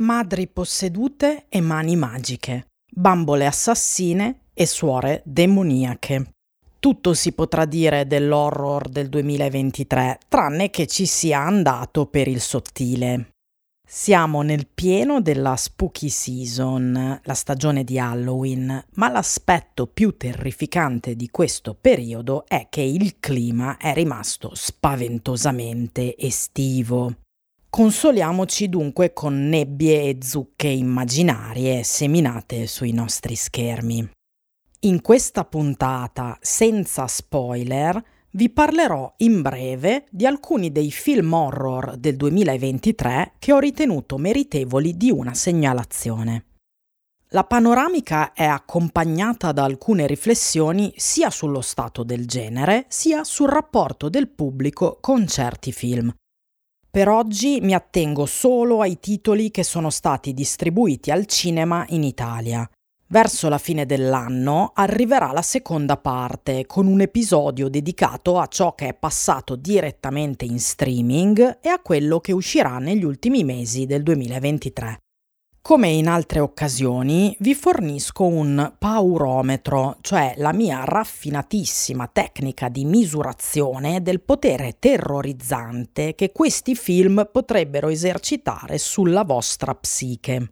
Madri possedute e mani magiche, bambole assassine e suore demoniache. Tutto si potrà dire dell'horror del 2023, tranne che ci sia andato per il sottile. Siamo nel pieno della spooky season, la stagione di Halloween, ma l'aspetto più terrificante di questo periodo è che il clima è rimasto spaventosamente estivo. Consoliamoci dunque con nebbie e zucche immaginarie seminate sui nostri schermi. In questa puntata, senza spoiler, vi parlerò in breve di alcuni dei film horror del 2023 che ho ritenuto meritevoli di una segnalazione. La panoramica è accompagnata da alcune riflessioni sia sullo stato del genere sia sul rapporto del pubblico con certi film. Per oggi mi attengo solo ai titoli che sono stati distribuiti al cinema in Italia Verso la fine dell'anno arriverà la seconda parte con un episodio dedicato a ciò che è passato direttamente in streaming e a quello che uscirà negli ultimi mesi del 2023. Come in altre occasioni, vi fornisco un paurometro, cioè la mia raffinatissima tecnica di misurazione del potere terrorizzante che questi film potrebbero esercitare sulla vostra psiche.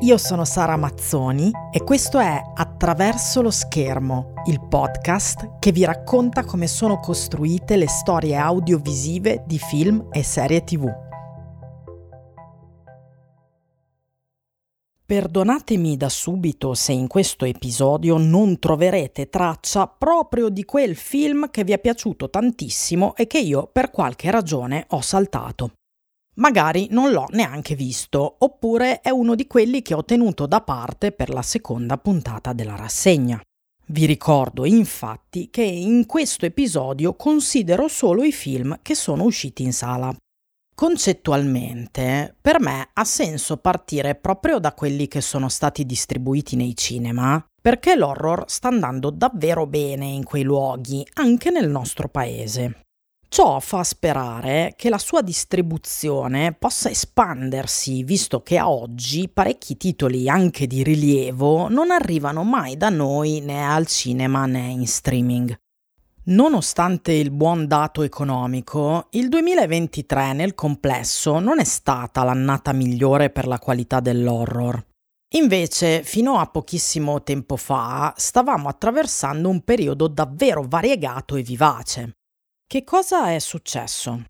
Io sono Sara Mazzoni e questo è Attraverso lo schermo, il podcast che vi racconta come sono costruite le storie audiovisive di film e serie tv. Perdonatemi da subito se in questo episodio non troverete traccia proprio di quel film che vi è piaciuto tantissimo e che io per qualche ragione ho saltato. Magari non l'ho neanche visto, oppure è uno di quelli che ho tenuto da parte per la seconda puntata della rassegna. Vi ricordo infatti che in questo episodio considero solo i film che sono usciti in sala. Concettualmente, per me ha senso partire proprio da quelli che sono stati distribuiti nei cinema, perché l'horror sta andando davvero bene in quei luoghi, anche nel nostro paese. Ciò fa sperare che la sua distribuzione possa espandersi, visto che a oggi parecchi titoli anche di rilievo non arrivano mai da noi né al cinema né in streaming. Nonostante il buon dato economico, il 2023 nel complesso non è stata l'annata migliore per la qualità dell'horror. Invece, fino a pochissimo tempo fa, stavamo attraversando un periodo davvero variegato e vivace. Che cosa è successo?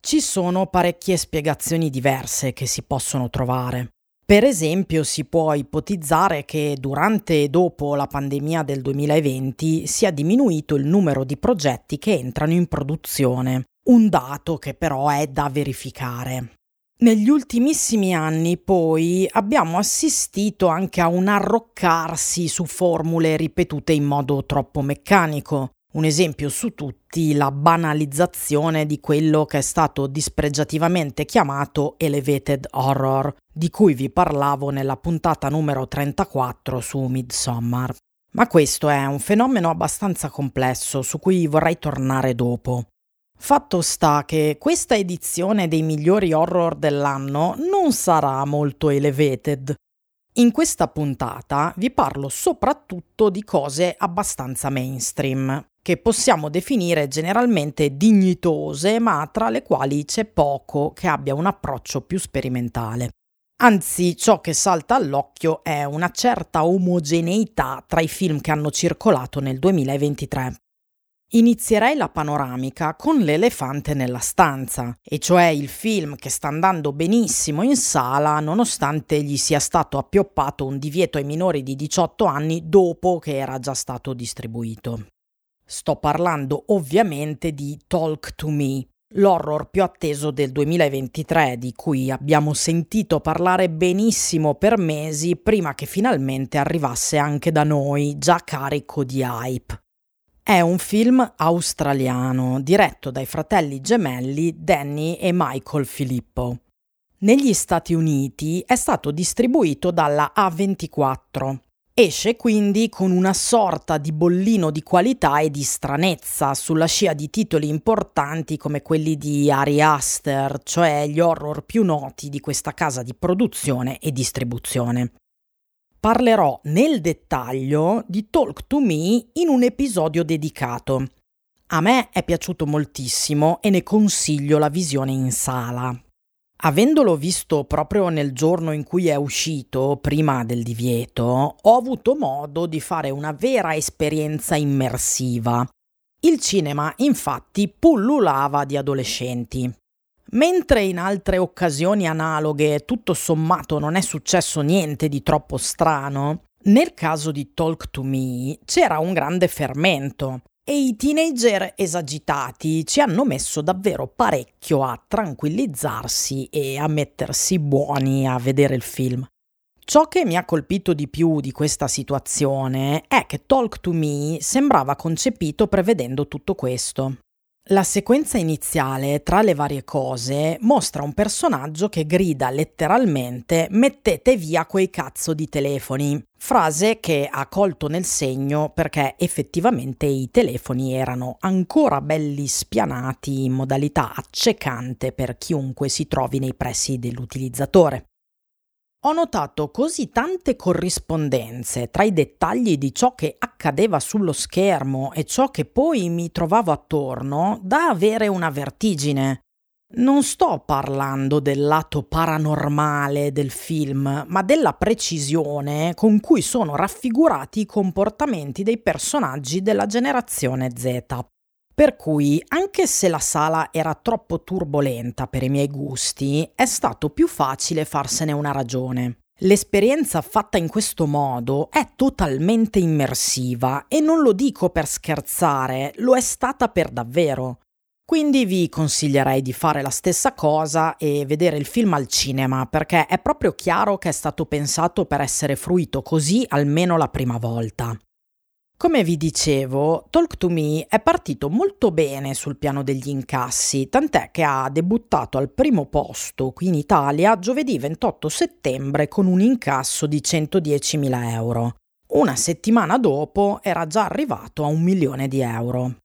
Ci sono parecchie spiegazioni diverse che si possono trovare. Per esempio, si può ipotizzare che durante e dopo la pandemia del 2020 sia diminuito il numero di progetti che entrano in produzione, un dato che però è da verificare. Negli ultimissimi anni poi abbiamo assistito anche a un arroccarsi su formule ripetute in modo troppo meccanico, un esempio su tutti, la banalizzazione di quello che è stato dispregiativamente chiamato elevated horror, di cui vi parlavo nella puntata numero 34 su Midsommar. Ma questo è un fenomeno abbastanza complesso su cui vorrei tornare dopo. Fatto sta che questa edizione dei migliori horror dell'anno non sarà molto elevated. In questa puntata vi parlo soprattutto di cose abbastanza mainstream, che possiamo definire generalmente dignitose, ma tra le quali c'è poco che abbia un approccio più sperimentale. Anzi, ciò che salta all'occhio è una certa omogeneità tra i film che hanno circolato nel 2023. Inizierei la panoramica con L'elefante nella stanza, e cioè il film che sta andando benissimo in sala nonostante gli sia stato appioppato un divieto ai minori di 18 anni dopo che era già stato distribuito. Sto parlando ovviamente di Talk to Me, l'horror più atteso del 2023, di cui abbiamo sentito parlare benissimo per mesi prima che finalmente arrivasse anche da noi, già carico di hype. È un film australiano diretto dai fratelli gemelli Danny e Michael Filippo. Negli Stati Uniti è stato distribuito dalla A24 Esce quindi con una sorta di bollino di qualità e di stranezza sulla scia di titoli importanti come quelli di Ari Aster, cioè gli horror più noti di questa casa di produzione e distribuzione. Parlerò nel dettaglio di Talk to Me in un episodio dedicato. A me è piaciuto moltissimo e ne consiglio la visione in sala. Avendolo visto proprio nel giorno in cui è uscito, prima del divieto, ho avuto modo di fare una vera esperienza immersiva. Il cinema infatti pullulava di adolescenti. Mentre in altre occasioni analoghe tutto sommato non è successo niente di troppo strano, nel caso di Talk to Me c'era un grande fermento e i teenager esagitati ci hanno messo davvero parecchio a tranquillizzarsi e a mettersi buoni a vedere il film. Ciò che mi ha colpito di più di questa situazione è che Talk to Me sembrava concepito prevedendo tutto questo. La sequenza iniziale, tra le varie cose, mostra un personaggio che grida letteralmente mettete via quei cazzo di telefoni, frase che ha colto nel segno perché effettivamente i telefoni erano ancora belli spianati in modalità accecante per chiunque si trovi nei pressi dell'utilizzatore. Ho notato così tante corrispondenze tra i dettagli di ciò che accadeva sullo schermo e ciò che poi mi trovavo attorno da avere una vertigine. Non sto parlando del lato paranormale del film, ma della precisione con cui sono raffigurati i comportamenti dei personaggi della generazione Z. Per cui, anche se la sala era troppo turbolenta per i miei gusti, è stato più facile farsene una ragione. L'esperienza fatta in questo modo è totalmente immersiva e non lo dico per scherzare, lo è stata per davvero. Quindi vi consiglierei di fare la stessa cosa e vedere il film al cinema perché è proprio chiaro che è stato pensato per essere fruito così almeno la prima volta. Come vi dicevo, Talk to Me è partito molto bene sul piano degli incassi, tant'è che ha debuttato al primo posto qui in Italia giovedì 28 settembre con un incasso di 110.000 euro. Una settimana dopo era già arrivato a un milione di euro.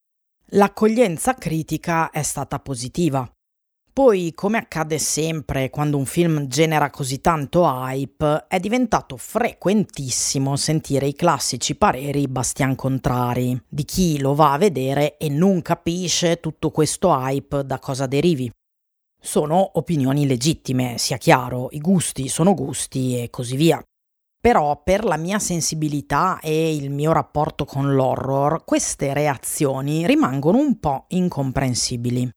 L'accoglienza critica è stata positiva. Poi, come accade sempre quando un film genera così tanto hype, è diventato frequentissimo sentire i classici pareri bastian contrari di chi lo va a vedere e non capisce tutto questo hype da cosa derivi. Sono opinioni legittime, sia chiaro, i gusti sono gusti e così via. Però per la mia sensibilità e il mio rapporto con l'horror, queste reazioni rimangono un po' incomprensibili.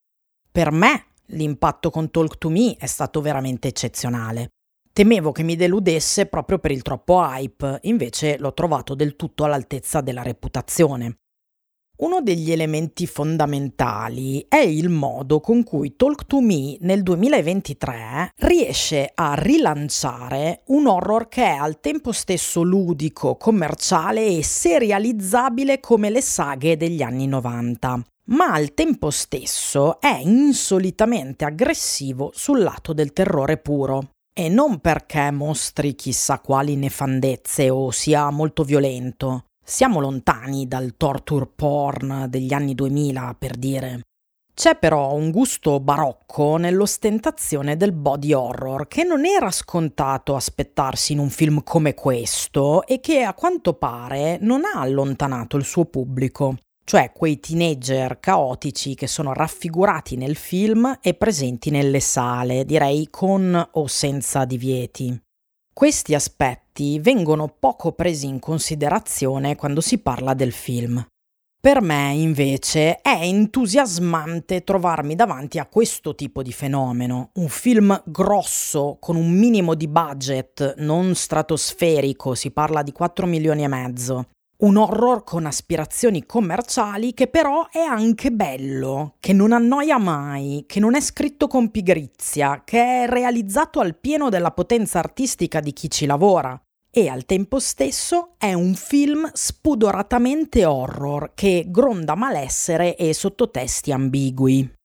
Per me L'impatto con Talk to Me è stato veramente eccezionale. Temevo che mi deludesse proprio per il troppo hype, invece l'ho trovato del tutto all'altezza della reputazione. Uno degli elementi fondamentali è il modo con cui Talk to Me nel 2023 riesce a rilanciare un horror che è al tempo stesso ludico, commerciale e serializzabile come le saghe degli anni 90 ma al tempo stesso è insolitamente aggressivo sul lato del terrore puro. E non perché mostri chissà quali nefandezze o sia molto violento. Siamo lontani dal torture porn degli anni 2000, per dire. C'è però un gusto barocco nell'ostentazione del body horror che non era scontato aspettarsi in un film come questo e che a quanto pare non ha allontanato il suo pubblico cioè quei teenager caotici che sono raffigurati nel film e presenti nelle sale, direi con o senza divieti. Questi aspetti vengono poco presi in considerazione quando si parla del film. Per me, invece, è entusiasmante trovarmi davanti a questo tipo di fenomeno, un film grosso, con un minimo di budget, non stratosferico, si parla di 4 milioni e mezzo, un horror con aspirazioni commerciali che però è anche bello, che non annoia mai, che non è scritto con pigrizia, che è realizzato al pieno della potenza artistica di chi ci lavora. E al tempo stesso è un film spudoratamente horror che gronda malessere e sottotesti ambigui.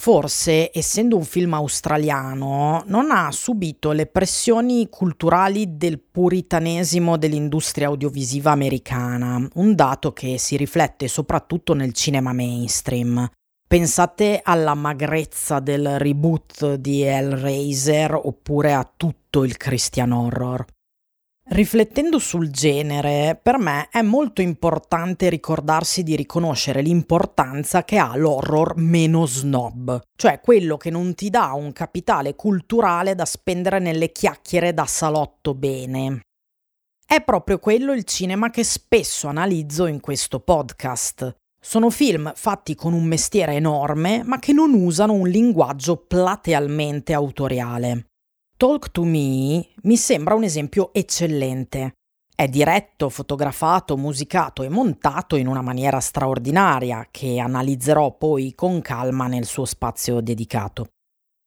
Forse, essendo un film australiano, non ha subito le pressioni culturali del puritanesimo dell'industria audiovisiva americana, un dato che si riflette soprattutto nel cinema mainstream. Pensate alla magrezza del reboot di Hellraiser oppure a tutto il Christian Horror. Riflettendo sul genere, per me è molto importante ricordarsi di riconoscere l'importanza che ha l'horror meno snob, cioè quello che non ti dà un capitale culturale da spendere nelle chiacchiere da salotto bene. È proprio quello il cinema che spesso analizzo in questo podcast. Sono film fatti con un mestiere enorme, ma che non usano un linguaggio platealmente autoriale. Talk to Me mi sembra un esempio eccellente. È diretto, fotografato, musicato e montato in una maniera straordinaria che analizzerò poi con calma nel suo spazio dedicato.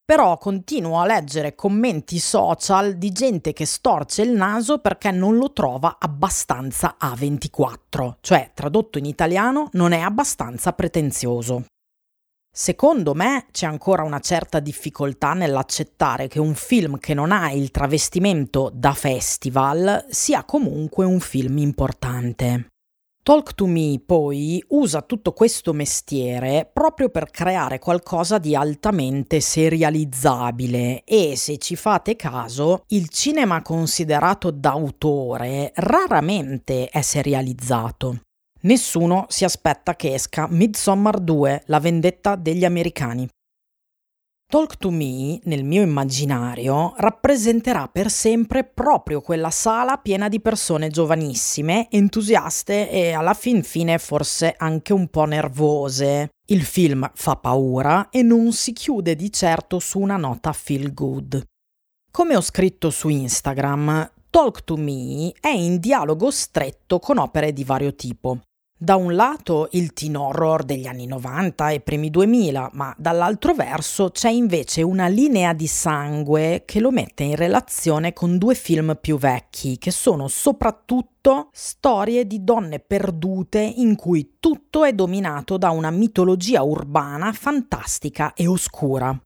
Però continuo a leggere commenti social di gente che storce il naso perché non lo trova abbastanza A24, cioè tradotto in italiano non è abbastanza pretenzioso. Secondo me c'è ancora una certa difficoltà nell'accettare che un film che non ha il travestimento da festival sia comunque un film importante. Talk to Me poi usa tutto questo mestiere proprio per creare qualcosa di altamente serializzabile e se ci fate caso il cinema considerato d'autore raramente è serializzato. Nessuno si aspetta che esca Midsommar 2, la vendetta degli americani. Talk to Me, nel mio immaginario, rappresenterà per sempre proprio quella sala piena di persone giovanissime, entusiaste e alla fin fine forse anche un po' nervose. Il film fa paura e non si chiude di certo su una nota feel good. Come ho scritto su Instagram, Talk to Me è in dialogo stretto con opere di vario tipo. Da un lato il teen horror degli anni 90 e primi 2000, ma dall'altro verso c'è invece una linea di sangue che lo mette in relazione con due film più vecchi, che sono soprattutto storie di donne perdute in cui tutto è dominato da una mitologia urbana fantastica e oscura.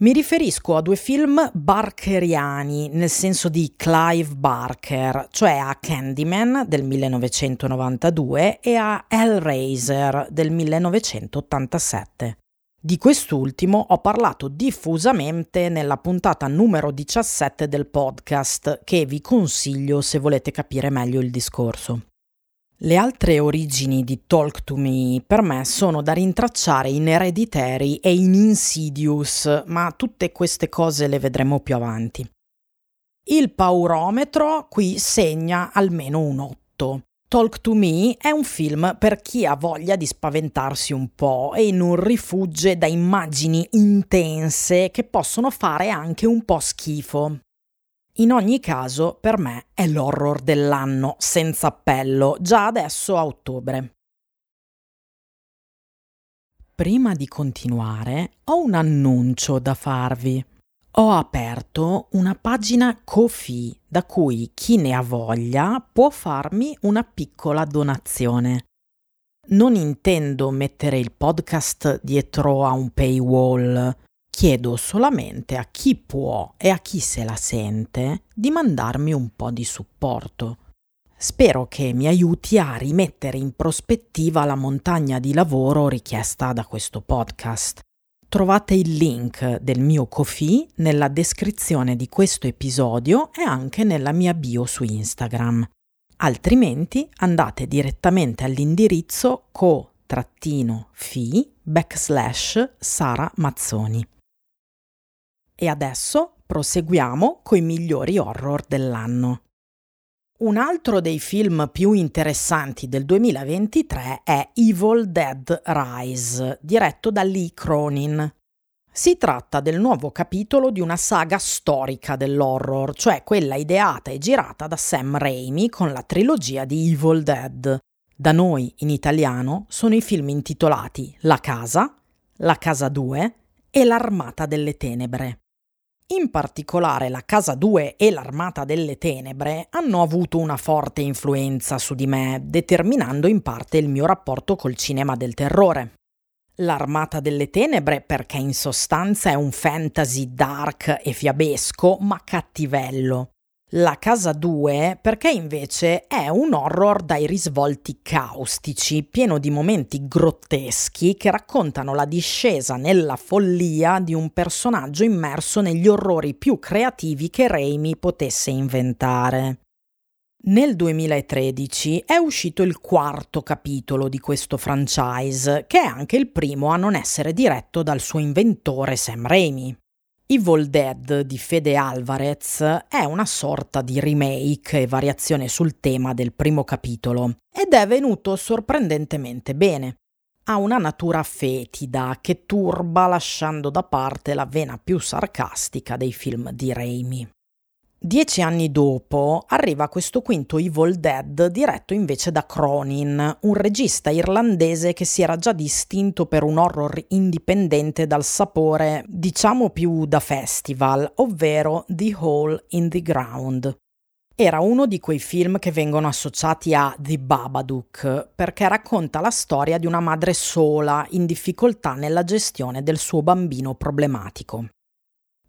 Mi riferisco a due film barkeriani, nel senso di Clive Barker, cioè a Candyman del 1992 e a Hellraiser del 1987. Di quest'ultimo ho parlato diffusamente nella puntata numero 17 del podcast, che vi consiglio se volete capire meglio il discorso. Le altre origini di Talk to Me per me sono da rintracciare in Hereditary e in Insidious, ma tutte queste cose le vedremo più avanti. Il paurometro qui segna almeno un 8. Talk to Me è un film per chi ha voglia di spaventarsi un po' e non rifugge da immagini intense che possono fare anche un po' schifo. In ogni caso, per me è l'horror dell'anno, senza appello, già adesso a ottobre. Prima di continuare, ho un annuncio da farvi. Ho aperto una pagina Kofi da cui chi ne ha voglia può farmi una piccola donazione. Non intendo mettere il podcast dietro a un paywall, chiedo solamente a chi può e a chi se la sente di mandarmi un po' di supporto. Spero che mi aiuti a rimettere in prospettiva la montagna di lavoro richiesta da questo podcast. Trovate il link del mio Kofi nella descrizione di questo episodio e anche nella mia bio su Instagram. Altrimenti andate direttamente all'indirizzo co-fi backslash Sara Mazzoni. E adesso proseguiamo coi migliori horror dell'anno. Un altro dei film più interessanti del 2023 è Evil Dead Rise, diretto da Lee Cronin. Si tratta del nuovo capitolo di una saga storica dell'horror, cioè quella ideata e girata da Sam Raimi con la trilogia di Evil Dead. Da noi, in italiano, sono i film intitolati La Casa, La Casa 2 e L'Armata delle Tenebre. In particolare la Casa 2 e l'Armata delle Tenebre hanno avuto una forte influenza su di me, determinando in parte il mio rapporto col cinema del terrore. L'Armata delle Tenebre perché in sostanza è un fantasy dark e fiabesco, ma cattivello. La Casa 2 perché invece è un horror dai risvolti caustici, pieno di momenti grotteschi che raccontano la discesa nella follia di un personaggio immerso negli orrori più creativi che Raimi potesse inventare. Nel 2013 è uscito il quarto capitolo di questo franchise, che è anche il primo a non essere diretto dal suo inventore Sam Raimi. Evil Dead di Fede Alvarez è una sorta di remake e variazione sul tema del primo capitolo ed è venuto sorprendentemente bene. Ha una natura fetida che turba lasciando da parte la vena più sarcastica dei film di Raimi. Dieci anni dopo arriva questo quinto Evil Dead diretto invece da Cronin, un regista irlandese che si era già distinto per un horror indipendente dal sapore, diciamo più da festival, ovvero The Hole in the Ground. Era uno di quei film che vengono associati a The Babadook perché racconta la storia di una madre sola in difficoltà nella gestione del suo bambino problematico.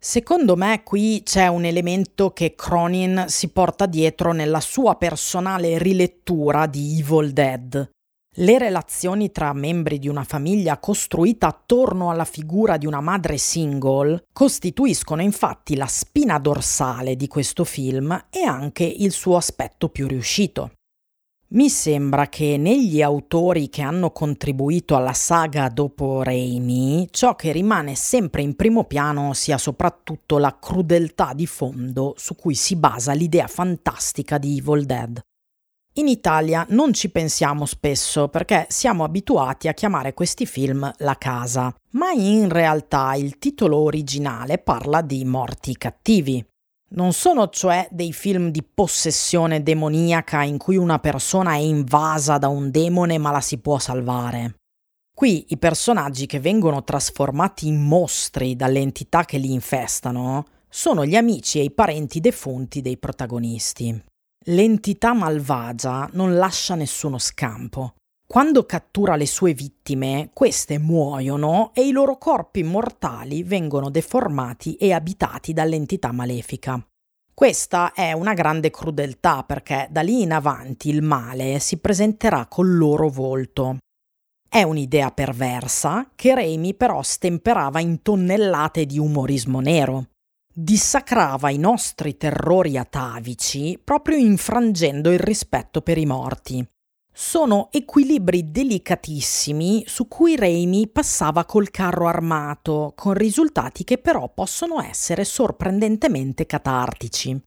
Secondo me qui c'è un elemento che Cronin si porta dietro nella sua personale rilettura di Evil Dead. Le relazioni tra membri di una famiglia costruita attorno alla figura di una madre single costituiscono infatti la spina dorsale di questo film e anche il suo aspetto più riuscito. Mi sembra che negli autori che hanno contribuito alla saga dopo Raimi, ciò che rimane sempre in primo piano sia soprattutto la crudeltà di fondo su cui si basa l'idea fantastica di Evil Dead. In Italia non ci pensiamo spesso perché siamo abituati a chiamare questi film La casa, ma in realtà il titolo originale parla di morti cattivi, non sono cioè dei film di possessione demoniaca in cui una persona è invasa da un demone ma la si può salvare. Qui i personaggi che vengono trasformati in mostri dalle entità che li infestano sono gli amici e i parenti defunti dei protagonisti. L'entità malvagia non lascia nessuno scampo. Quando cattura le sue vittime, queste muoiono e i loro corpi mortali vengono deformati e abitati dall'entità malefica. Questa è una grande crudeltà perché da lì in avanti il male si presenterà col loro volto. È un'idea perversa che Raimi però stemperava in tonnellate di umorismo nero. Dissacrava i nostri terrori atavici proprio infrangendo il rispetto per i morti sono equilibri delicatissimi su cui Raimi passava col carro armato, con risultati che però possono essere sorprendentemente catartici.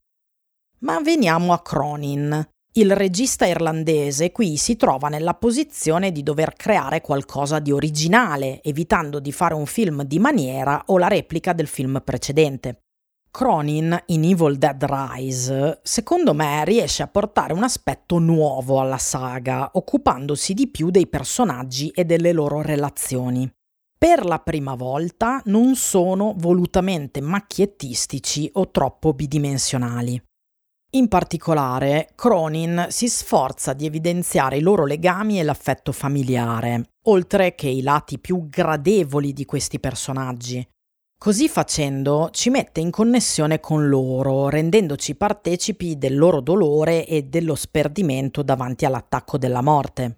Ma veniamo a Cronin. Il regista irlandese qui si trova nella posizione di dover creare qualcosa di originale, evitando di fare un film di maniera o la replica del film precedente. Cronin in Evil Dead Rise, secondo me, riesce a portare un aspetto nuovo alla saga, occupandosi di più dei personaggi e delle loro relazioni. Per la prima volta non sono volutamente macchiettistici o troppo bidimensionali. In particolare, Cronin si sforza di evidenziare i loro legami e l'affetto familiare, oltre che i lati più gradevoli di questi personaggi, Così facendo ci mette in connessione con loro, rendendoci partecipi del loro dolore e dello sperdimento davanti all'attacco della morte.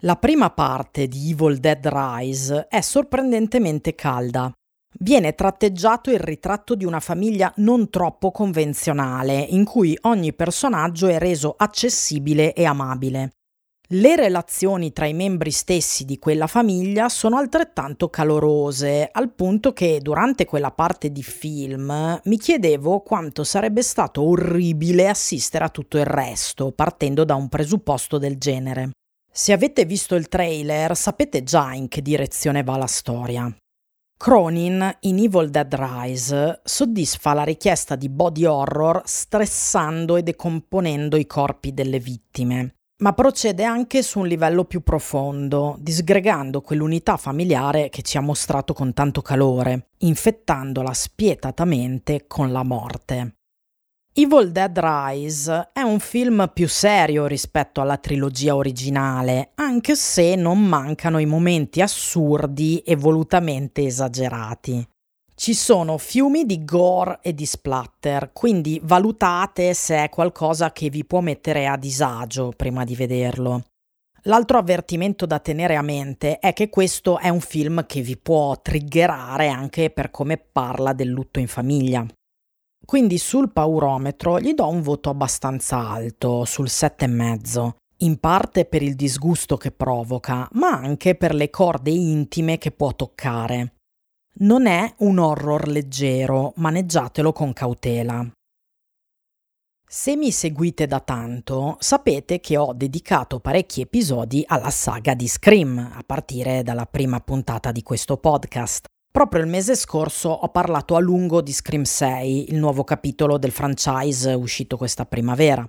La prima parte di Evil Dead Rise è sorprendentemente calda. Viene tratteggiato il ritratto di una famiglia non troppo convenzionale, in cui ogni personaggio è reso accessibile e amabile. Le relazioni tra i membri stessi di quella famiglia sono altrettanto calorose, al punto che durante quella parte di film mi chiedevo quanto sarebbe stato orribile assistere a tutto il resto, partendo da un presupposto del genere. Se avete visto il trailer sapete già in che direzione va la storia. Cronin in Evil Dead Rise soddisfa la richiesta di body horror stressando e decomponendo i corpi delle vittime ma procede anche su un livello più profondo, disgregando quell'unità familiare che ci ha mostrato con tanto calore, infettandola spietatamente con la morte. Evil Dead Rise è un film più serio rispetto alla trilogia originale, anche se non mancano i momenti assurdi e volutamente esagerati. Ci sono fiumi di gore e di splatter, quindi valutate se è qualcosa che vi può mettere a disagio prima di vederlo. L'altro avvertimento da tenere a mente è che questo è un film che vi può triggerare anche per come parla del lutto in famiglia. Quindi sul paurometro gli do un voto abbastanza alto, sul 7,5, in parte per il disgusto che provoca, ma anche per le corde intime che può toccare. Non è un horror leggero, maneggiatelo con cautela. Se mi seguite da tanto, sapete che ho dedicato parecchi episodi alla saga di Scream, a partire dalla prima puntata di questo podcast. Proprio il mese scorso ho parlato a lungo di Scream 6, il nuovo capitolo del franchise uscito questa primavera.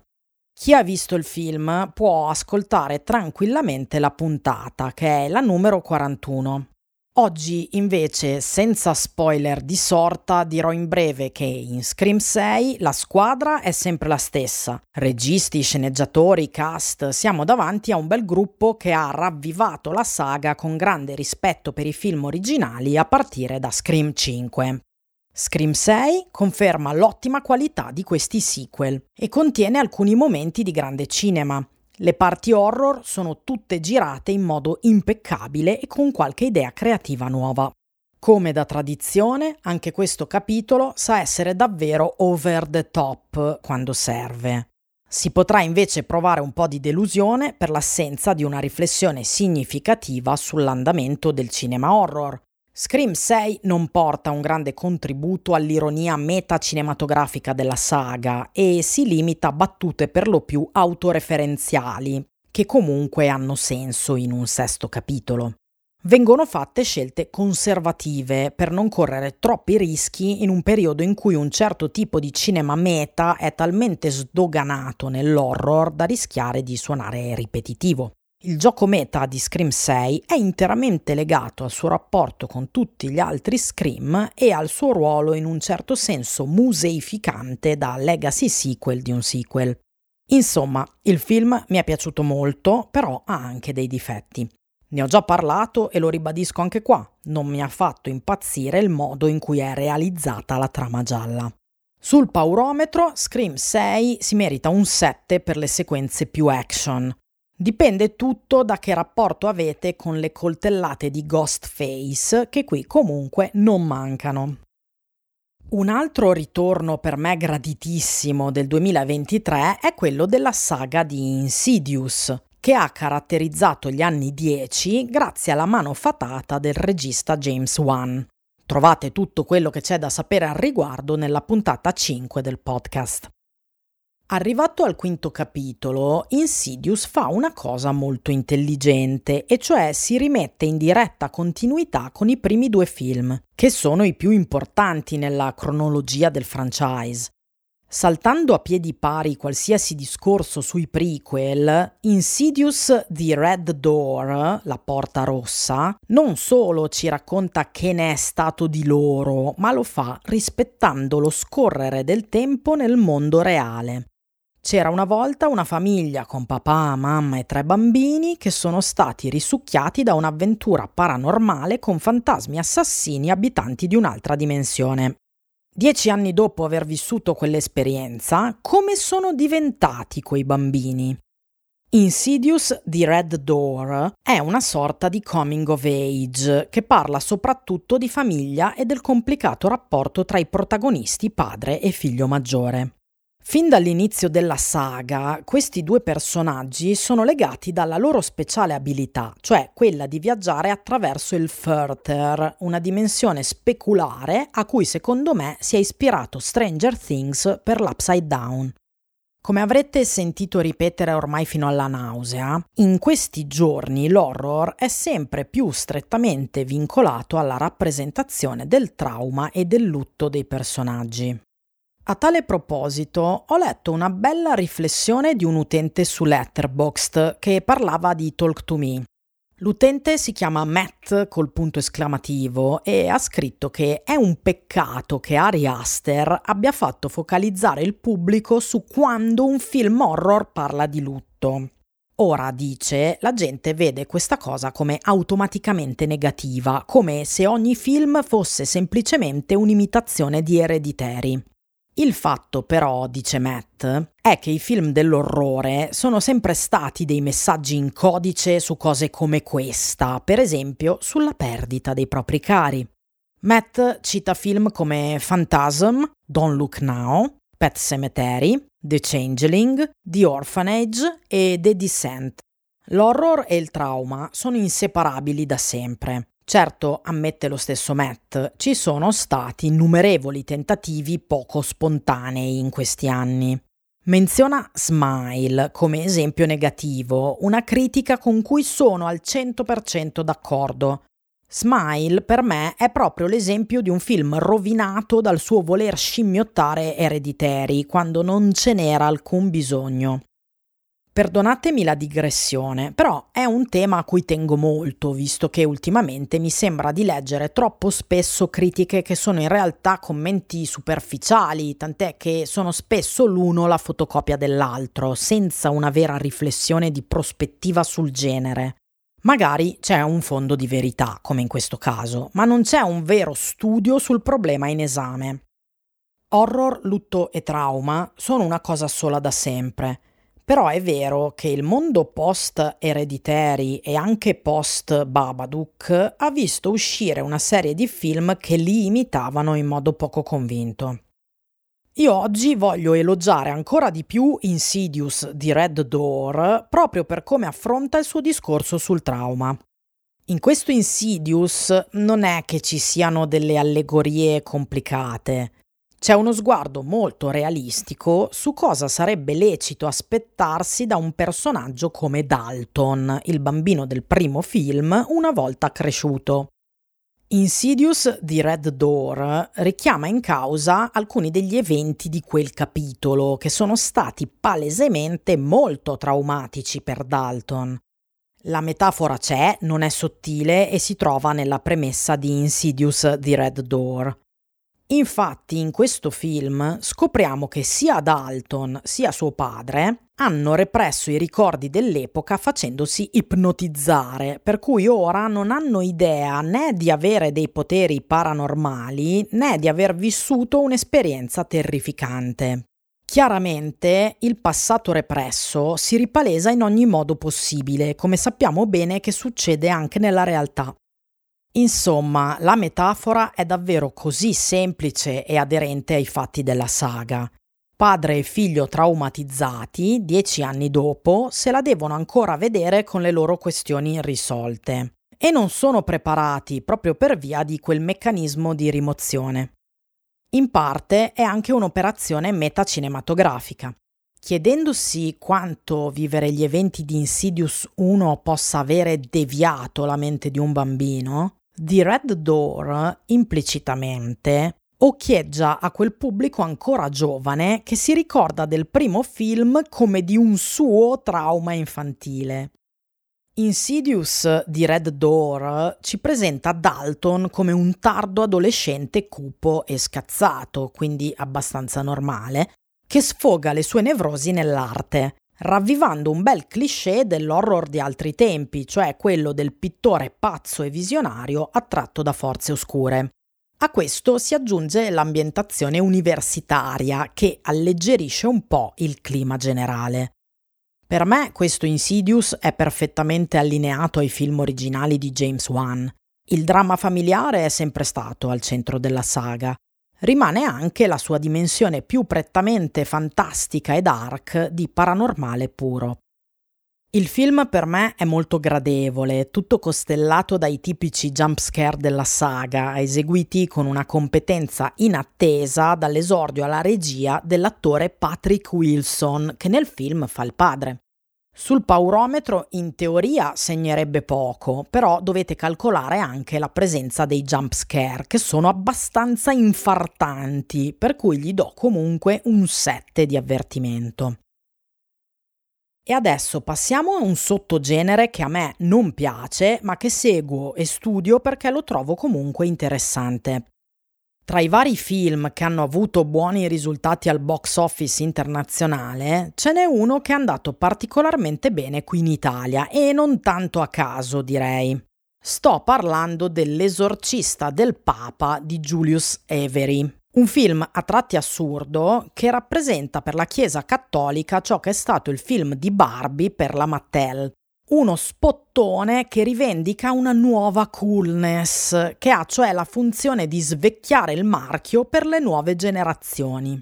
Chi ha visto il film può ascoltare tranquillamente la puntata, che è la numero 41. Oggi invece, senza spoiler di sorta, dirò in breve che in Scream 6 la squadra è sempre la stessa. Registi, sceneggiatori, cast, siamo davanti a un bel gruppo che ha ravvivato la saga con grande rispetto per i film originali a partire da Scream 5. Scream 6 conferma l'ottima qualità di questi sequel e contiene alcuni momenti di grande cinema, le parti horror sono tutte girate in modo impeccabile e con qualche idea creativa nuova. Come da tradizione, anche questo capitolo sa essere davvero over the top quando serve. Si potrà invece provare un po' di delusione per l'assenza di una riflessione significativa sull'andamento del cinema horror, Scream 6 non porta un grande contributo all'ironia metacinematografica della saga e si limita a battute per lo più autoreferenziali, che comunque hanno senso in un sesto capitolo. Vengono fatte scelte conservative per non correre troppi rischi in un periodo in cui un certo tipo di cinema meta è talmente sdoganato nell'horror da rischiare di suonare ripetitivo. Il gioco meta di Scream 6 è interamente legato al suo rapporto con tutti gli altri Scream e al suo ruolo in un certo senso museificante da legacy sequel di un sequel. Insomma, il film mi è piaciuto molto, però ha anche dei difetti. Ne ho già parlato e lo ribadisco anche qua, non mi ha fatto impazzire il modo in cui è realizzata la trama gialla. Sul paurometro, Scream 6 si merita un 7 per le sequenze più action, Dipende tutto da che rapporto avete con le coltellate di Ghostface, che qui comunque non mancano. Un altro ritorno per me graditissimo del 2023 è quello della saga di Insidious, che ha caratterizzato gli anni 10 grazie alla mano fatata del regista James Wan. Trovate tutto quello che c'è da sapere al riguardo nella puntata 5 del podcast. Arrivato al quinto capitolo, Insidious fa una cosa molto intelligente, e cioè si rimette in diretta continuità con i primi due film, che sono i più importanti nella cronologia del franchise. Saltando a piedi pari qualsiasi discorso sui prequel, Insidious The Red Door, la porta rossa, non solo ci racconta che ne è stato di loro, ma lo fa rispettando lo scorrere del tempo nel mondo reale. C'era una volta una famiglia con papà, mamma e tre bambini che sono stati risucchiati da un'avventura paranormale con fantasmi assassini abitanti di un'altra dimensione. Dieci anni dopo aver vissuto quell'esperienza, come sono diventati quei bambini? Insidious di Red Door è una sorta di coming of age che parla soprattutto di famiglia e del complicato rapporto tra i protagonisti padre e figlio maggiore. Fin dall'inizio della saga, questi due personaggi sono legati dalla loro speciale abilità, cioè quella di viaggiare attraverso il Further, una dimensione speculare a cui secondo me si è ispirato Stranger Things per l'Upside Down. Come avrete sentito ripetere ormai fino alla nausea, in questi giorni l'horror è sempre più strettamente vincolato alla rappresentazione del trauma e del lutto dei personaggi. A tale proposito ho letto una bella riflessione di un utente su Letterboxd che parlava di Talk to Me. L'utente si chiama Matt col punto esclamativo e ha scritto che è un peccato che Ari Aster abbia fatto focalizzare il pubblico su quando un film horror parla di lutto. Ora, dice, la gente vede questa cosa come automaticamente negativa, come se ogni film fosse semplicemente un'imitazione di Ereditary. Il fatto però, dice Matt, è che i film dell'orrore sono sempre stati dei messaggi in codice su cose come questa, per esempio sulla perdita dei propri cari. Matt cita film come Phantasm, Don't Look Now, Pet Cemetery, The Changeling, The Orphanage e The Descent. L'horror e il trauma sono inseparabili da sempre. Certo, ammette lo stesso Matt, ci sono stati innumerevoli tentativi poco spontanei in questi anni. Menziona Smile come esempio negativo, una critica con cui sono al 100% d'accordo. Smile per me è proprio l'esempio di un film rovinato dal suo voler scimmiottare Hereditary quando non ce n'era alcun bisogno. Perdonatemi la digressione, però è un tema a cui tengo molto, visto che ultimamente mi sembra di leggere troppo spesso critiche che sono in realtà commenti superficiali, tant'è che sono spesso l'uno la fotocopia dell'altro, senza una vera riflessione di prospettiva sul genere. Magari c'è un fondo di verità, come in questo caso, ma non c'è un vero studio sul problema in esame. Horror, lutto e trauma sono una cosa sola da sempre però è vero che il mondo post Hereditary e anche post Babadook ha visto uscire una serie di film che li imitavano in modo poco convinto. Io oggi voglio elogiare ancora di più Insidious di Red Door proprio per come affronta il suo discorso sul trauma. In questo Insidious non è che ci siano delle allegorie complicate, c'è uno sguardo molto realistico su cosa sarebbe lecito aspettarsi da un personaggio come Dalton, il bambino del primo film, una volta cresciuto. Insidious di Red Door richiama in causa alcuni degli eventi di quel capitolo che sono stati palesemente molto traumatici per Dalton. La metafora c'è, non è sottile e si trova nella premessa di Insidious di Red Door. Infatti in questo film scopriamo che sia Dalton sia suo padre hanno represso i ricordi dell'epoca facendosi ipnotizzare, per cui ora non hanno idea né di avere dei poteri paranormali né di aver vissuto un'esperienza terrificante. Chiaramente il passato represso si ripalesa in ogni modo possibile, come sappiamo bene che succede anche nella realtà. Insomma, la metafora è davvero così semplice e aderente ai fatti della saga. Padre e figlio traumatizzati, dieci anni dopo, se la devono ancora vedere con le loro questioni irrisolte e non sono preparati proprio per via di quel meccanismo di rimozione. In parte è anche un'operazione metacinematografica. Chiedendosi quanto vivere gli eventi di Insidious 1 possa avere deviato la mente di un bambino, di Red Door implicitamente occhieggia a quel pubblico ancora giovane che si ricorda del primo film come di un suo trauma infantile. Insidious di Red Door ci presenta Dalton come un tardo adolescente cupo e scazzato, quindi abbastanza normale, che sfoga le sue nevrosi nell'arte, ravvivando un bel cliché dell'horror di altri tempi, cioè quello del pittore pazzo e visionario attratto da forze oscure. A questo si aggiunge l'ambientazione universitaria che alleggerisce un po' il clima generale. Per me questo Insidious è perfettamente allineato ai film originali di James Wan. Il dramma familiare è sempre stato al centro della saga, rimane anche la sua dimensione più prettamente fantastica e dark di paranormale puro. Il film per me è molto gradevole, tutto costellato dai tipici jumpscare della saga, eseguiti con una competenza inattesa dall'esordio alla regia dell'attore Patrick Wilson, che nel film fa il padre. Sul paurometro in teoria segnerebbe poco, però dovete calcolare anche la presenza dei jump scare che sono abbastanza infartanti, per cui gli do comunque un 7 di avvertimento. E adesso passiamo a un sottogenere che a me non piace, ma che seguo e studio perché lo trovo comunque interessante. Tra i vari film che hanno avuto buoni risultati al box office internazionale, ce n'è uno che è andato particolarmente bene qui in Italia e non tanto a caso, direi. Sto parlando dell'Esorcista del Papa di Julius Avery. Un film a tratti assurdo che rappresenta per la Chiesa cattolica ciò che è stato il film di Barbie per la Mattel. Uno spottone che rivendica una nuova coolness, che ha cioè la funzione di svecchiare il marchio per le nuove generazioni.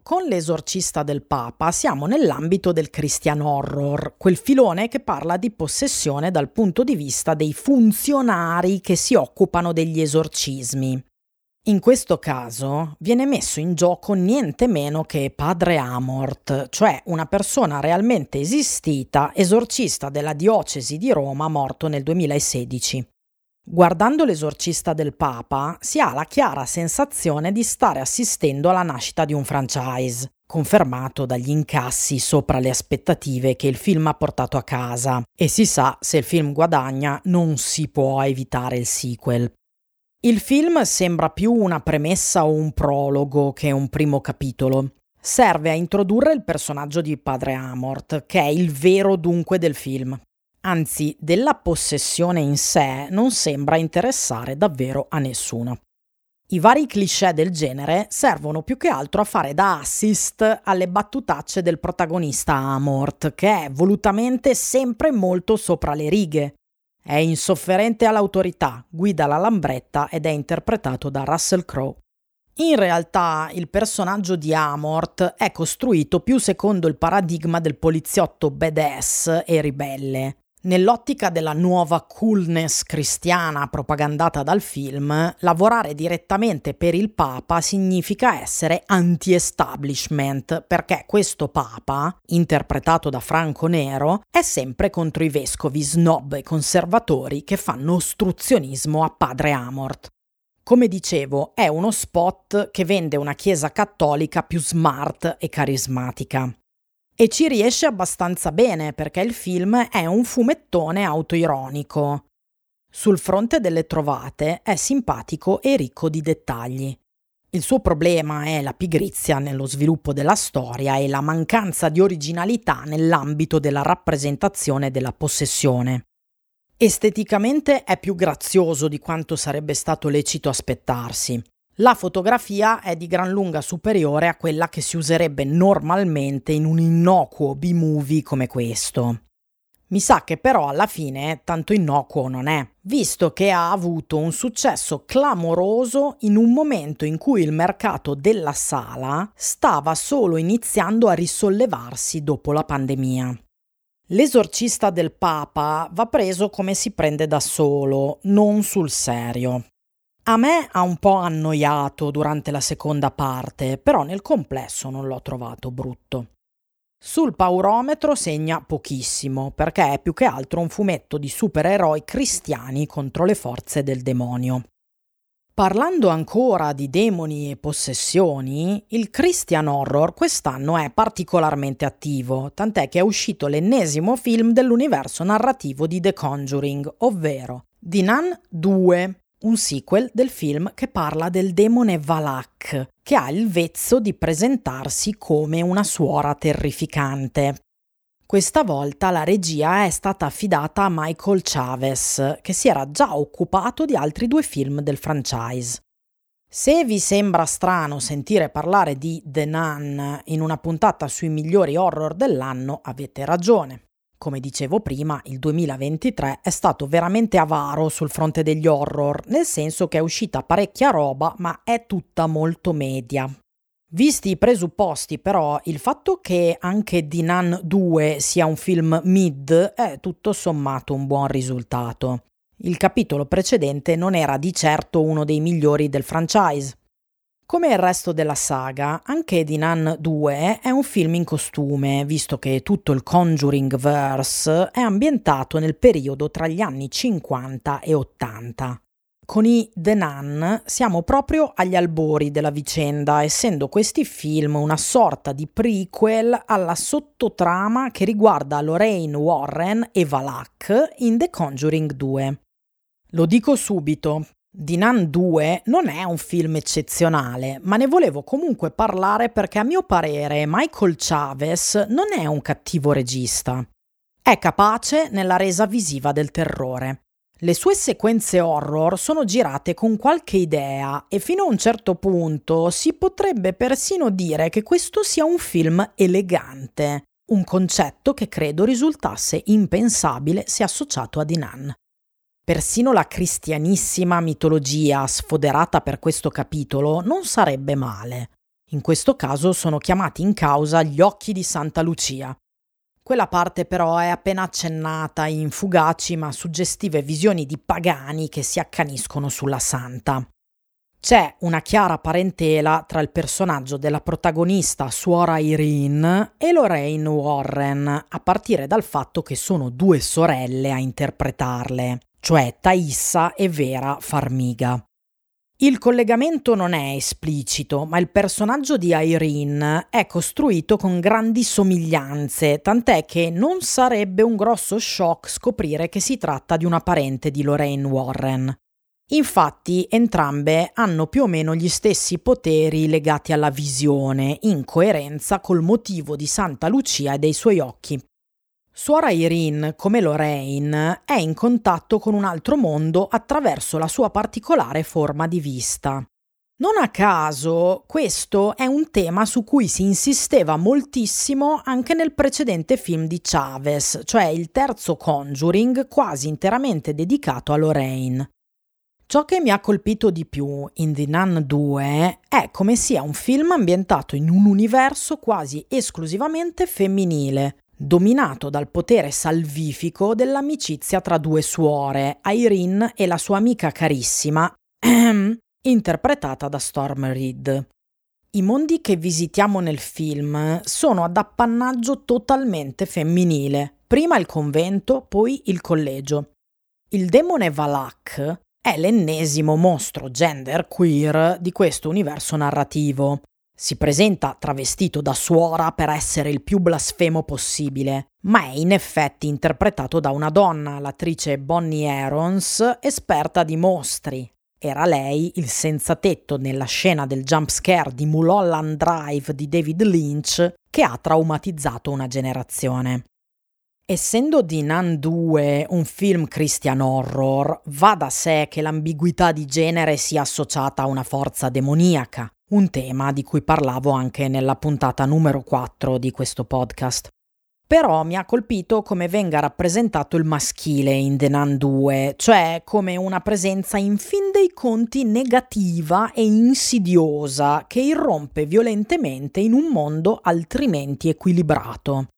Con l'esorcista del Papa siamo nell'ambito del Christian Horror, quel filone che parla di possessione dal punto di vista dei funzionari che si occupano degli esorcismi. In questo caso viene messo in gioco niente meno che Padre Amort, cioè una persona realmente esistita, esorcista della diocesi di Roma, morto nel 2016. Guardando l'esorcista del Papa si ha la chiara sensazione di stare assistendo alla nascita di un franchise, confermato dagli incassi sopra le aspettative che il film ha portato a casa, e si sa se il film guadagna non si può evitare il sequel. Il film sembra più una premessa o un prologo che un primo capitolo. Serve a introdurre il personaggio di Padre Amort, che è il vero dunque del film. Anzi, della possessione in sé non sembra interessare davvero a nessuno. I vari cliché del genere servono più che altro a fare da assist alle battutacce del protagonista Amort, che è volutamente sempre molto sopra le righe, è insofferente all'autorità, guida la lambretta ed è interpretato da Russell Crowe. In realtà il personaggio di Amort è costruito più secondo il paradigma del poliziotto badass e ribelle, Nell'ottica della nuova coolness cristiana propagandata dal film, lavorare direttamente per il Papa significa essere anti-establishment, perché questo Papa, interpretato da Franco Nero, è sempre contro i vescovi snob e conservatori che fanno ostruzionismo a padre Amort. Come dicevo, è uno spot che vende una chiesa cattolica più smart e carismatica. E ci riesce abbastanza bene perché il film è un fumettone autoironico. Sul fronte delle trovate è simpatico e ricco di dettagli. Il suo problema è la pigrizia nello sviluppo della storia e la mancanza di originalità nell'ambito della rappresentazione della possessione. Esteticamente è più grazioso di quanto sarebbe stato lecito aspettarsi. La fotografia è di gran lunga superiore a quella che si userebbe normalmente in un innocuo B-movie come questo. Mi sa che però alla fine tanto innocuo non è, visto che ha avuto un successo clamoroso in un momento in cui il mercato della sala stava solo iniziando a risollevarsi dopo la pandemia. L'esorcista del Papa va preso come si prende da solo, non sul serio. A me ha un po' annoiato durante la seconda parte, però nel complesso non l'ho trovato brutto. Sul paurometro segna pochissimo, perché è più che altro un fumetto di supereroi cristiani contro le forze del demonio. Parlando ancora di demoni e possessioni, il Christian Horror quest'anno è particolarmente attivo, tant'è che è uscito l'ennesimo film dell'universo narrativo di The Conjuring, ovvero The Nun 2, un sequel del film che parla del demone Valak, che ha il vezzo di presentarsi come una suora terrificante. Questa volta la regia è stata affidata a Michael Chavez, che si era già occupato di altri due film del franchise. Se vi sembra strano sentire parlare di The Nun in una puntata sui migliori horror dell'anno, avete ragione. Come dicevo prima, il 2023 è stato veramente avaro sul fronte degli horror, nel senso che è uscita parecchia roba, ma è tutta molto media. Visti i presupposti, però, il fatto che anche Nun 2 sia un film mid è tutto sommato un buon risultato. Il capitolo precedente non era di certo uno dei migliori del franchise. Come il resto della saga, anche Nun 2 è un film in costume, visto che tutto il Conjuring verse è ambientato nel periodo tra gli anni 50 e 80. con i The Nun siamo proprio agli albori della vicenda, essendo questi film una sorta di prequel alla sottotrama che riguarda Lorraine Warren e Valak in The Conjuring 2. Lo dico subito, Nun 2 non è un film eccezionale, ma ne volevo comunque parlare perché a mio parere Michael Chavez non è un cattivo regista. È capace nella resa visiva del terrore. Le sue sequenze horror sono girate con qualche idea e fino a un certo punto si potrebbe persino dire che questo sia un film elegante, un concetto che credo risultasse impensabile se associato a Dinan. Persino la cristianissima mitologia sfoderata per questo capitolo non sarebbe male. In questo caso sono chiamati in causa gli occhi di Santa Lucia, quella parte però è appena accennata in fugaci ma suggestive visioni di pagani che si accaniscono sulla santa. C'è una chiara parentela tra il personaggio della protagonista suora Irene e Lorraine Warren, a partire dal fatto che sono due sorelle a interpretarle, cioè Taissa e Vera Farmiga. Il collegamento non è esplicito, ma il personaggio di Irene è costruito con grandi somiglianze, tant'è che non sarebbe un grosso shock scoprire che si tratta di una parente di Lorraine Warren. Infatti entrambe hanno più o meno gli stessi poteri legati alla visione, in coerenza col motivo di Santa Lucia e dei suoi occhi. Suora Irene, come Lorraine, è in contatto con un altro mondo attraverso la sua particolare forma di vista. Non a caso, questo è un tema su cui si insisteva moltissimo anche nel precedente film di Chavez, cioè il terzo Conjuring, quasi interamente dedicato a Lorraine. Ciò che mi ha colpito di più in The Nun 2 è come sia un film ambientato in un universo quasi esclusivamente femminile, dominato dal potere salvifico dell'amicizia tra due suore, Irene e la sua amica carissima, interpretata da Storm Reed. I mondi che visitiamo nel film sono ad appannaggio totalmente femminile, prima il convento, poi il collegio. Il demone Valak è l'ennesimo mostro gender queer di questo universo narrativo, si presenta travestito da suora per essere il più blasfemo possibile, ma è in effetti interpretato da una donna, l'attrice Bonnie Aarons, esperta di mostri. Era lei il senza tetto nella scena del jump scare di Mulholland Drive di David Lynch che ha traumatizzato una generazione. Essendo di Nun 2 un film Christian horror, va da sé che l'ambiguità di genere sia associata a una forza demoniaca, un tema di cui parlavo anche nella puntata numero 4 di questo podcast. Però mi ha colpito come venga rappresentato il maschile in The Nun 2, cioè come una presenza in fin dei conti negativa e insidiosa che irrompe violentemente in un mondo altrimenti equilibrato.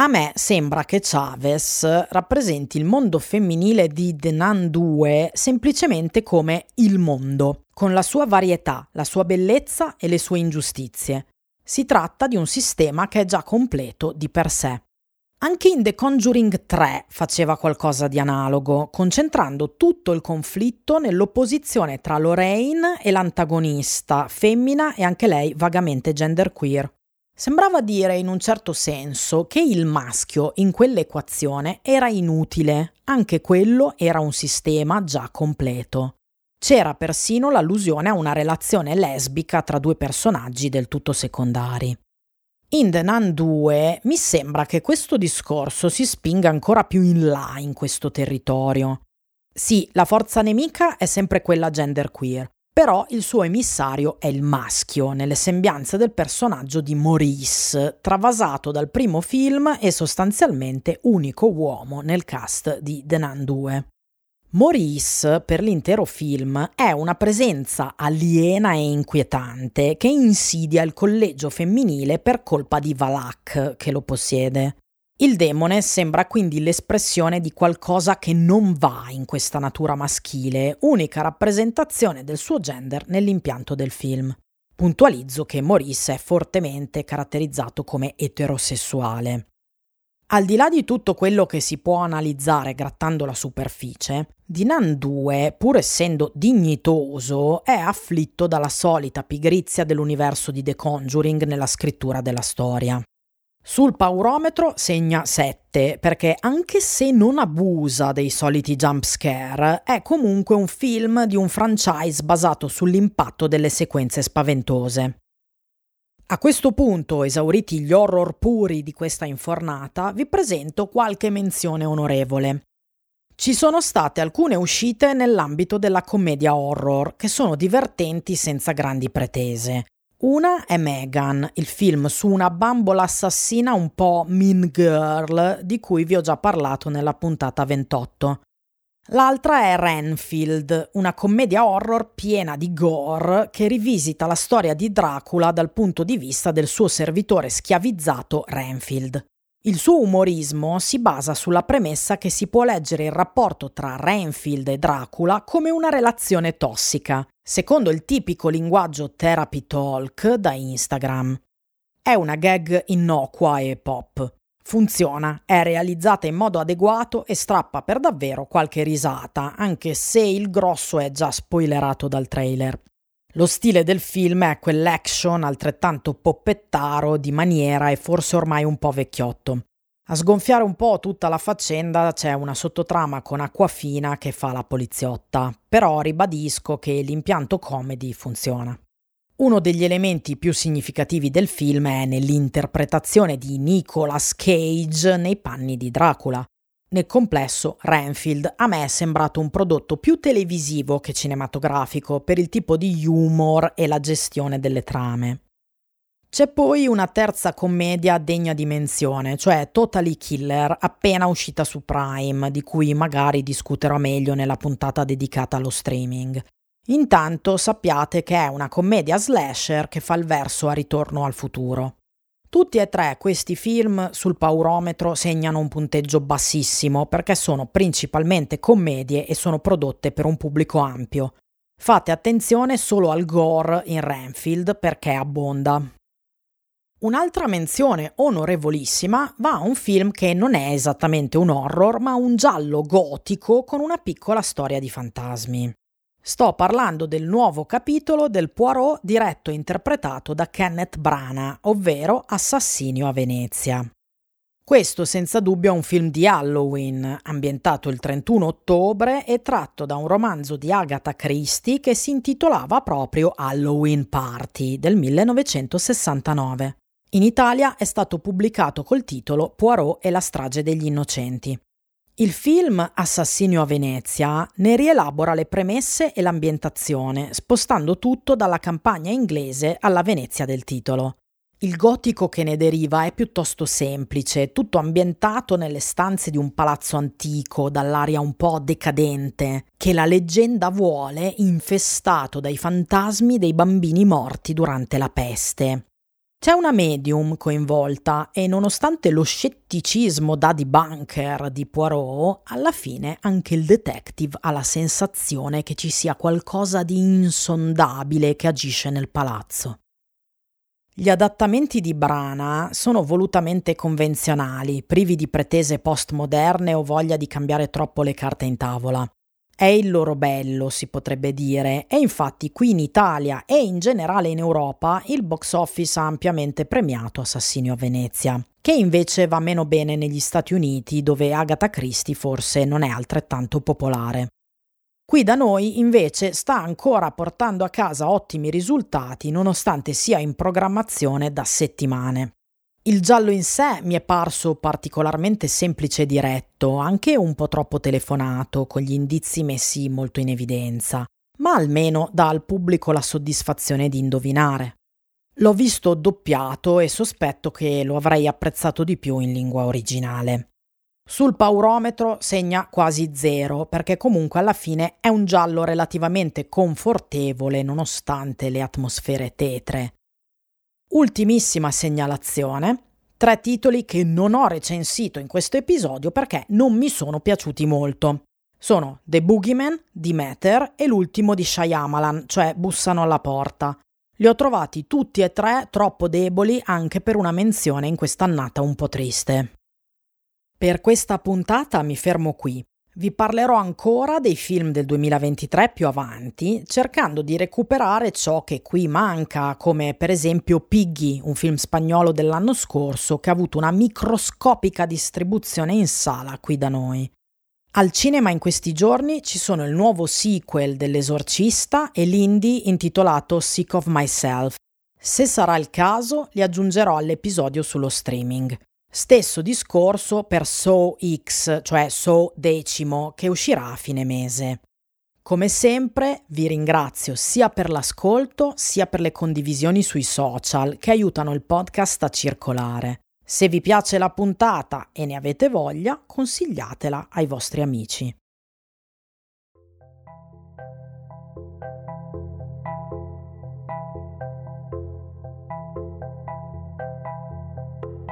A me sembra che Chavez rappresenti il mondo femminile di The Nun 2 semplicemente come il mondo, con la sua varietà, la sua bellezza e le sue ingiustizie. Si tratta di un sistema che è già completo di per sé. Anche in The Conjuring 3 faceva qualcosa di analogo, concentrando tutto il conflitto nell'opposizione tra Lorraine e l'antagonista, femmina e anche lei vagamente genderqueer. Sembrava dire in un certo senso che il maschio in quell'equazione era inutile, anche quello era un sistema già completo. C'era persino l'allusione a una relazione lesbica tra due personaggi del tutto secondari. In The Nun 2 mi sembra che questo discorso si spinga ancora più in là in questo territorio. Sì, la forza nemica è sempre quella genderqueer, però il suo emissario è il maschio, nelle sembianze del personaggio di Maurice, travasato dal primo film e sostanzialmente unico uomo nel cast di The Nun 2. Maurice, per l'intero film, è una presenza aliena e inquietante che insidia il collegio femminile per colpa di Valak, che lo possiede. Il demone sembra quindi l'espressione di qualcosa che non va in questa natura maschile, unica rappresentazione del suo gender nell'impianto del film. Puntualizzo che Maurice è fortemente caratterizzato come eterosessuale. Al di là di tutto quello che si può analizzare grattando la superficie, Dinan 2, pur essendo dignitoso, è afflitto dalla solita pigrizia dell'universo di The Conjuring nella scrittura della storia. Sul paurometro segna 7 perché anche se non abusa dei soliti jump scare, è comunque un film di un franchise basato sull'impatto delle sequenze spaventose. A questo punto, esauriti gli horror puri di questa infornata, vi presento qualche menzione onorevole. Ci sono state alcune uscite nell'ambito della commedia horror che sono divertenti senza grandi pretese. Una è Megan, il film su una bambola assassina un po' mean girl di cui vi ho già parlato nella puntata 28. L'altra è Renfield, una commedia horror piena di gore che rivisita la storia di Dracula dal punto di vista del suo servitore schiavizzato Renfield. Il suo umorismo si basa sulla premessa che si può leggere il rapporto tra Renfield e Dracula come una relazione tossica, secondo il tipico linguaggio therapy talk da Instagram. È una gag innocua e pop, Funziona, è realizzata in modo adeguato e strappa per davvero qualche risata, anche se il grosso è già spoilerato dal trailer. Lo stile del film è quell'action altrettanto poppettaro di maniera e forse ormai un po' vecchiotto. A sgonfiare un po' tutta la faccenda c'è una sottotrama con Acquafina che fa la poliziotta, però ribadisco che l'impianto comedy funziona. Uno degli elementi più significativi del film è nell'interpretazione di Nicolas Cage nei panni di Dracula. Nel complesso, Renfield a me è sembrato un prodotto più televisivo che cinematografico per il tipo di humor e la gestione delle trame. C'è poi una terza commedia degna di menzione, cioè Totally Killer, appena uscita su Prime, di cui magari discuterò meglio nella puntata dedicata allo streaming. Intanto sappiate che è una commedia slasher che fa il verso a ritorno al futuro. Tutti e tre questi film sul paurometro segnano un punteggio bassissimo perché sono principalmente commedie e sono prodotte per un pubblico ampio. Fate attenzione solo al gore in Renfield perché abbonda. Un'altra menzione onorevolissima va a un film che non è esattamente un horror, ma un giallo gotico con una piccola storia di fantasmi. Sto parlando del nuovo capitolo del Poirot diretto e interpretato da Kenneth Branagh, ovvero Assassinio a Venezia. Questo senza dubbio è un film di Halloween, ambientato il 31 ottobre e tratto da un romanzo di Agatha Christie che si intitolava proprio Halloween Party del 1969. In Italia è stato pubblicato col titolo Poirot e la strage degli innocenti. Il film Assassinio a Venezia ne rielabora le premesse e l'ambientazione, spostando tutto dalla campagna inglese alla Venezia del titolo. Il gotico che ne deriva è piuttosto semplice, tutto ambientato nelle stanze di un palazzo antico, dall'aria un po' decadente, che la leggenda vuole infestato dai fantasmi dei bambini morti durante la peste. C'è una medium coinvolta e nonostante lo scetticismo da debunker di Poirot, alla fine anche il detective ha la sensazione che ci sia qualcosa di insondabile che agisce nel palazzo. Gli adattamenti di Brana sono volutamente convenzionali, privi di pretese postmoderne o voglia di cambiare troppo le carte in tavola. È il loro bello, si potrebbe dire, e infatti qui in Italia e in generale in Europa il box office ha ampiamente premiato Assassinio a Venezia, che invece va meno bene negli Stati Uniti, dove Agatha Christie forse non è altrettanto popolare. Qui da noi invece sta ancora portando a casa ottimi risultati nonostante sia in programmazione da settimane. Il giallo in sé mi è parso particolarmente semplice e diretto, anche un po' troppo telefonato, con gli indizi messi molto in evidenza, ma almeno dà al pubblico la soddisfazione di indovinare. L'ho visto doppiato e sospetto che lo avrei apprezzato di più in lingua originale. Sul paurometro segna quasi zero, perché comunque alla fine è un giallo relativamente confortevole nonostante le atmosfere tetre. Ultimissima segnalazione, tre titoli che non ho recensito in questo episodio perché non mi sono piaciuti molto. Sono The Boogeyman di Matter e l'ultimo di Shyamalan, cioè Bussano alla porta. Li ho trovati tutti e tre troppo deboli anche per una menzione in quest'annata un po' triste. Per questa puntata mi fermo qui. Vi parlerò ancora dei film del 2023 più avanti, cercando di recuperare ciò che qui manca, come per esempio Piggy, un film spagnolo dell'anno scorso che ha avuto una microscopica distribuzione in sala qui da noi. Al cinema in questi giorni ci sono il nuovo sequel dell'Esorcista e l'indie intitolato Sick of Myself. Se sarà il caso, li aggiungerò all'episodio sullo streaming. Stesso discorso per So X, cioè So decimo, che uscirà a fine mese. Come sempre vi ringrazio sia per l'ascolto sia per le condivisioni sui social che aiutano il podcast a circolare. Se vi piace la puntata e ne avete voglia, consigliatela ai vostri amici.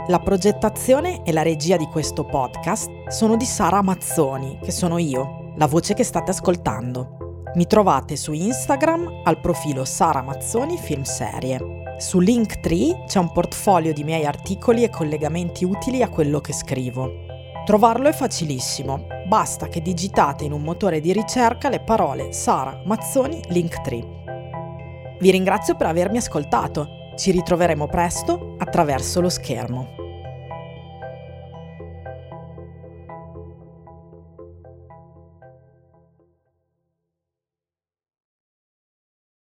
La progettazione e la regia di questo podcast sono di Sara Mazzoni, che sono io, la voce che state ascoltando. Mi trovate su Instagram al profilo Sara Mazzoni Film Serie. Su Linktree c'è un portfolio di miei articoli e collegamenti utili a quello che scrivo. Trovarlo è facilissimo, basta che digitate in un motore di ricerca le parole Sara Mazzoni Linktree. Vi ringrazio per avermi ascoltato, ci ritroveremo presto attraverso lo schermo.